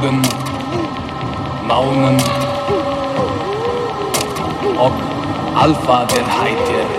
Skogen, Maunen och allfader heiter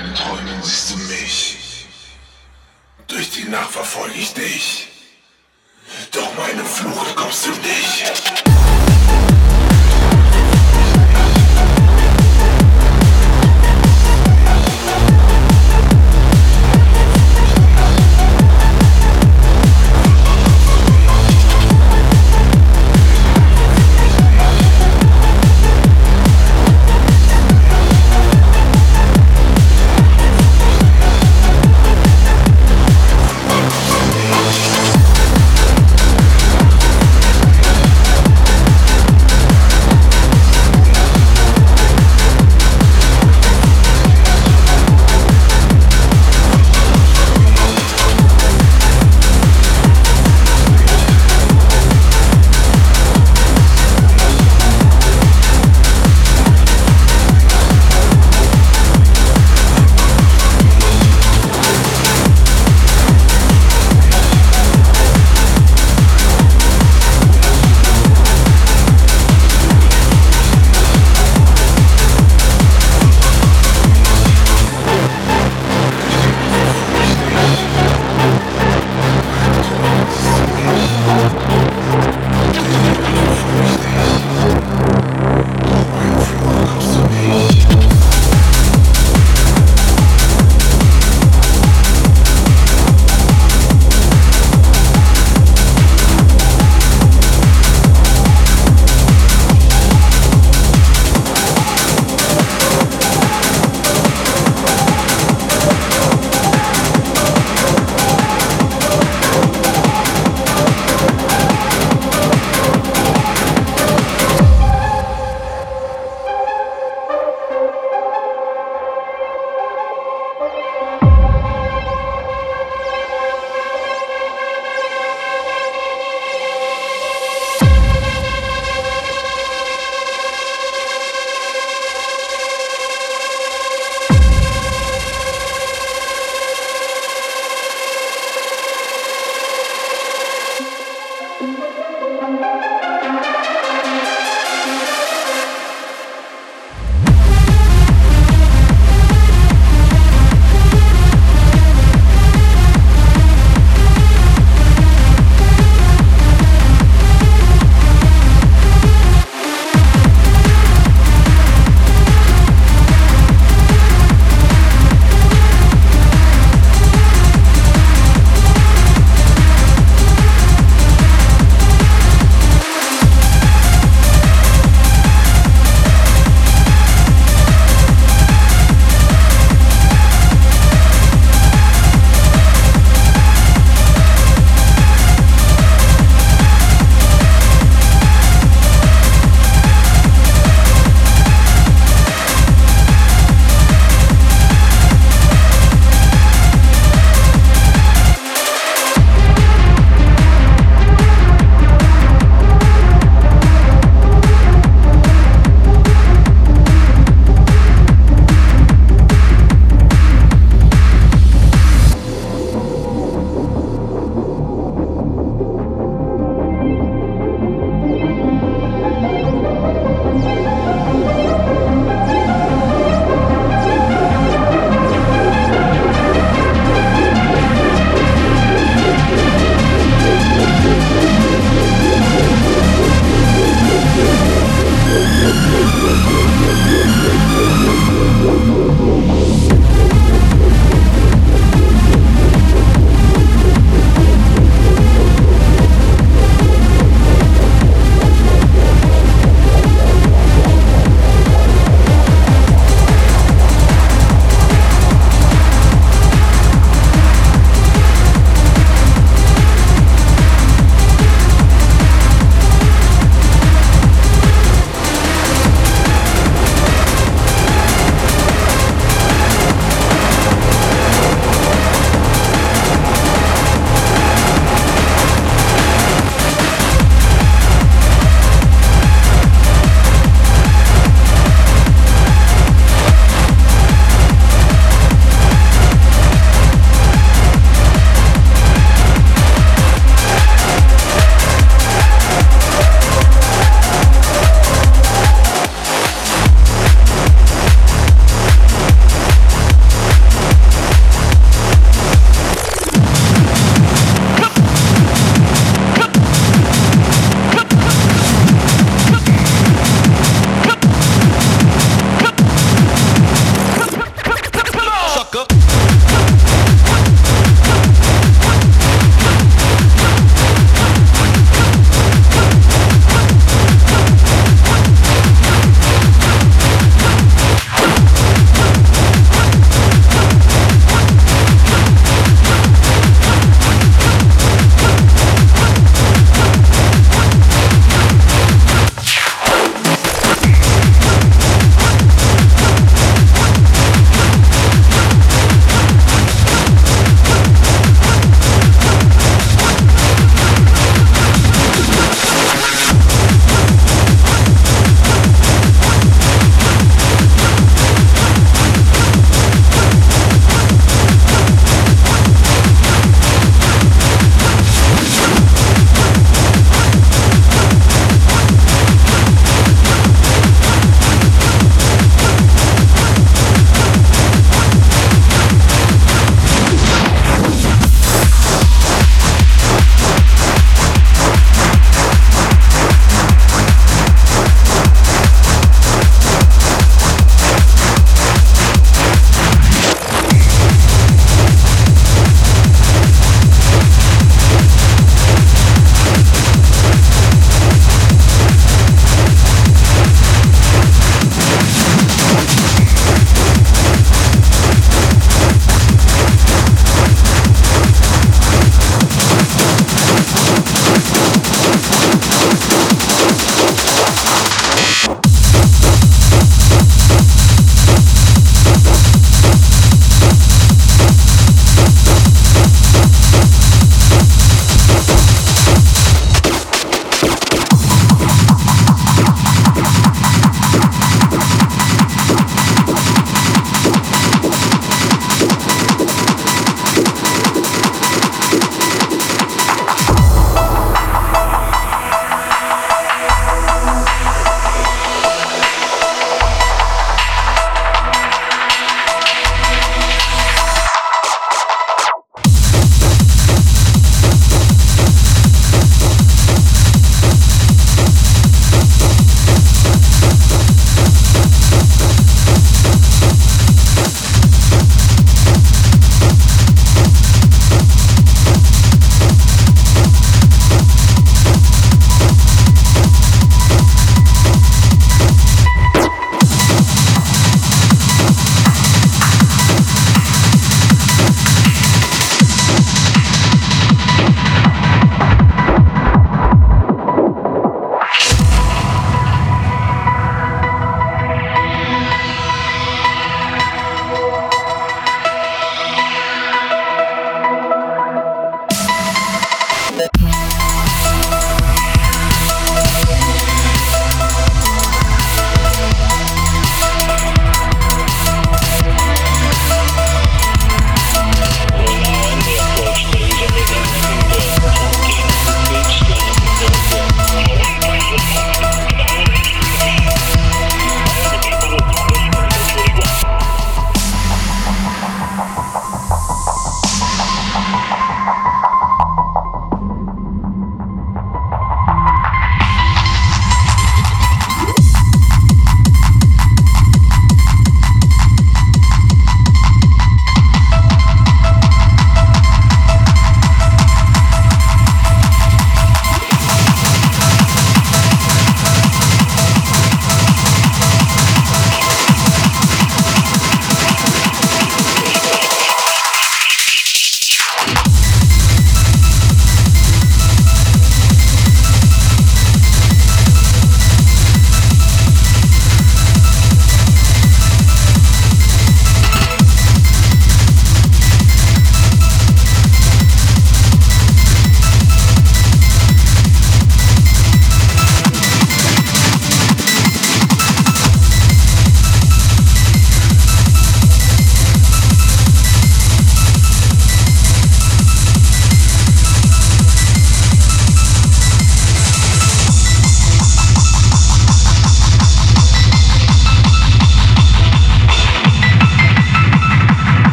In deinen Träumen siehst du mich. Durch die Nacht verfolge ich dich. Doch meine Flucht kommst du nicht.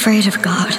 Afraid of God?